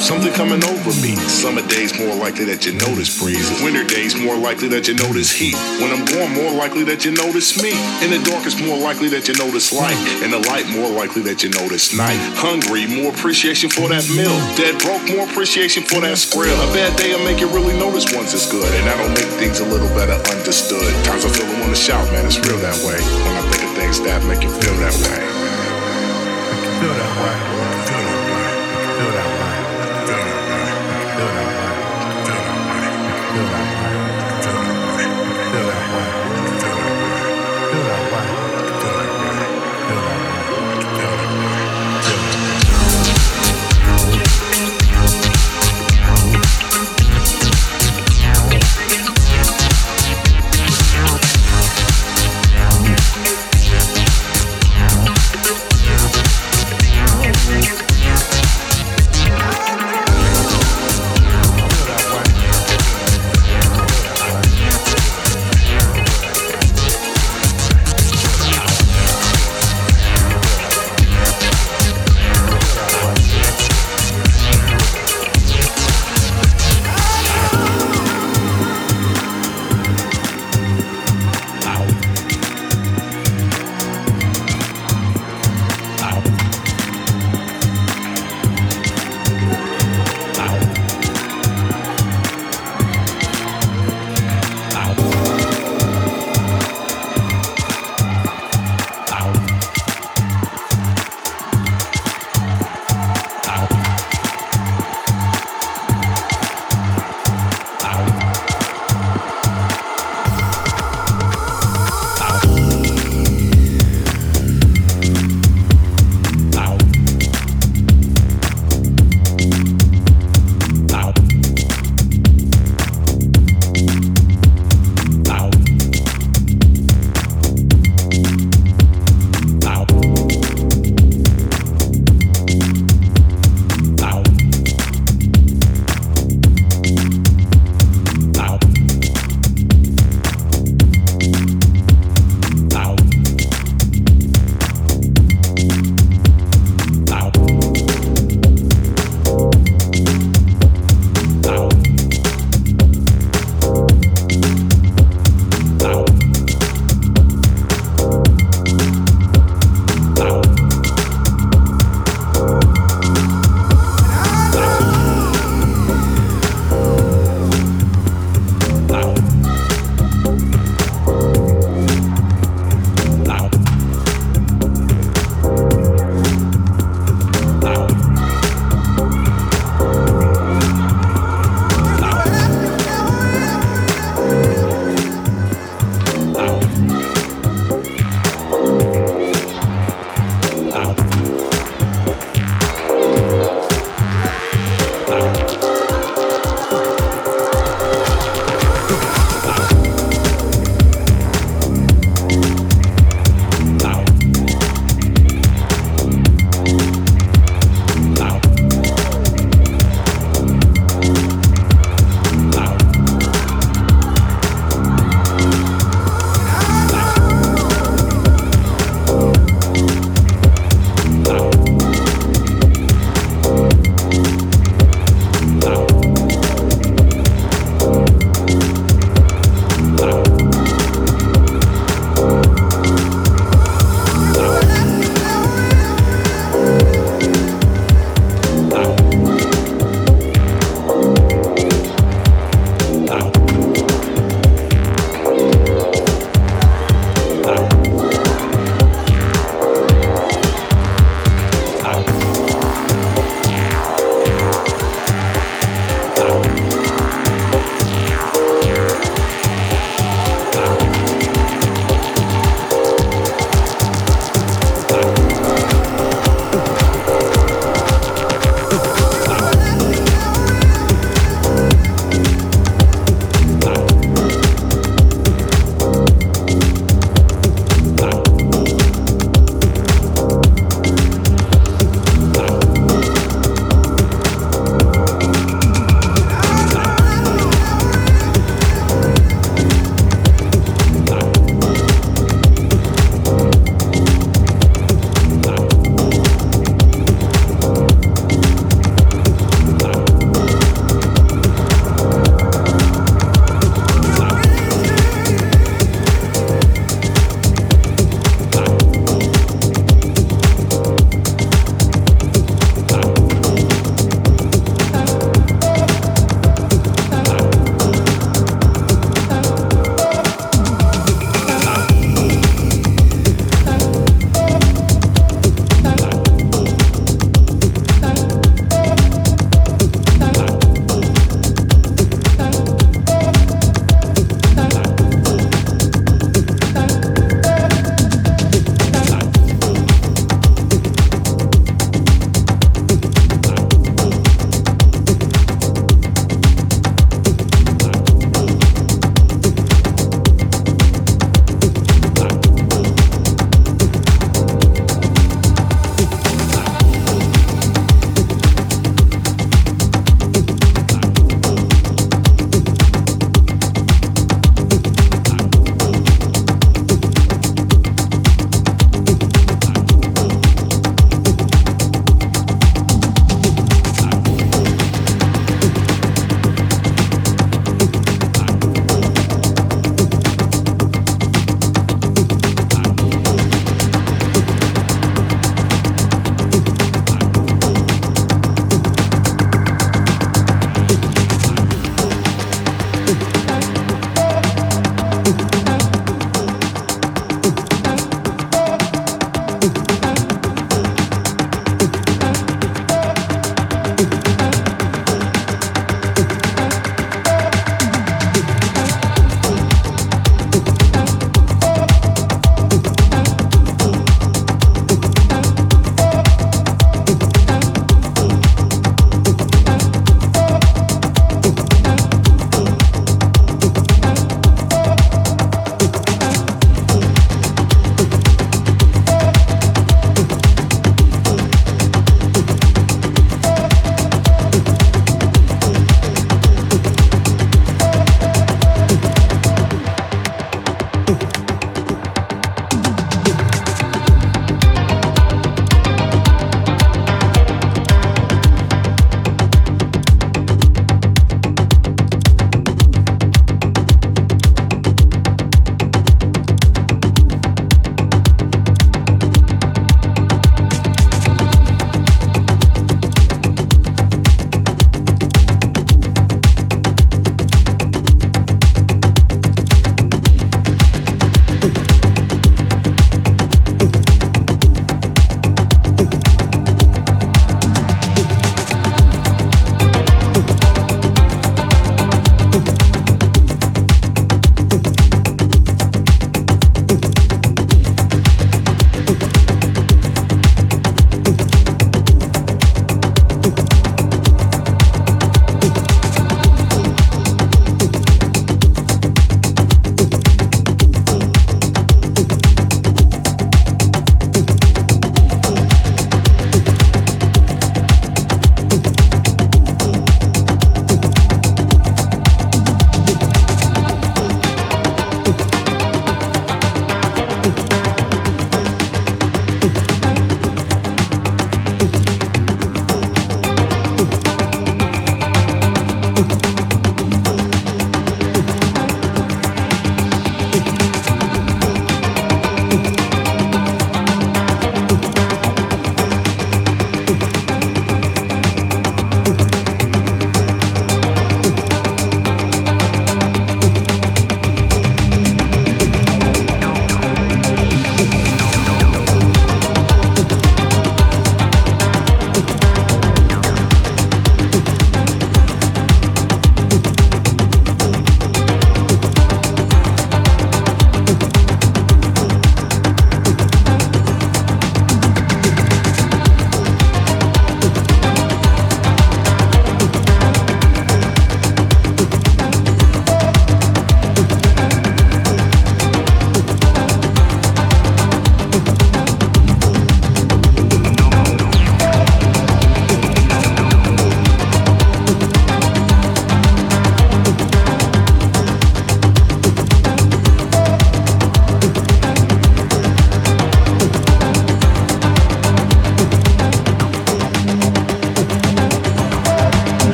something coming over me. Summer days more likely that you notice breezes. Winter days more likely that you notice heat. When I'm gone, more likely that you notice me. In the dark, it's more likely that you notice light. In the light, more likely that you notice night. Hungry, more appreciation for that meal. Dead broke, more appreciation for that skrill. A bad day will make you really notice once it's good. And that'll make things a little better understood. Times I feel I wanna shout, man, it's real that way. When I think of things that make you. Feel that way. Feel that way.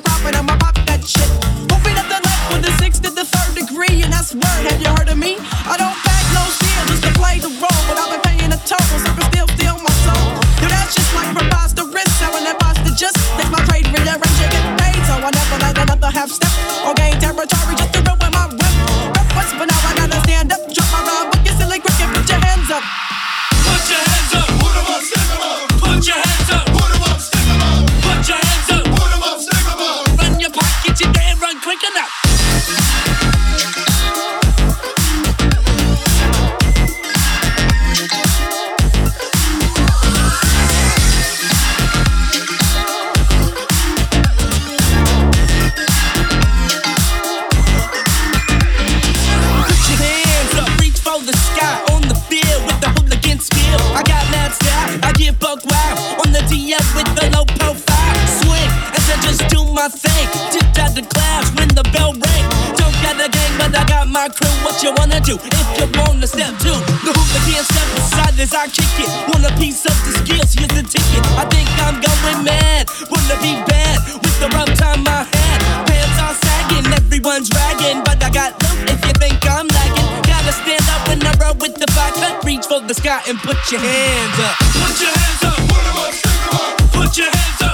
Crop and I'ma pop that shit. Hoping up the left with the sixth to the third degree, and that's word. Have you heard of me? I don't back no steel just to play the role, but I've been paying a toll, so I can still feel my soul. Yo, that's just like preposterous. I will never just take my trade, rearrange and get paid. So I never let another half step or gain territory just to ruin my whip. Reference, but now I gotta stand up, drop my rhyme, but you silly cricket, put your hands up. Put your hands up, my crew. What you wanna do? If you wanna step two, the hooligan step aside as I kick it. Want a piece of the skills? Here's the ticket. I think I'm going mad. Wanna be bad with the rough time I had. Pants are sagging, everyone's ragging, but I got loot if you think I'm lagging. Gotta stand up when I roll with the vodka. Reach for the sky and put your hands up. Put your hands up. Stick 'em up. Put your hands up.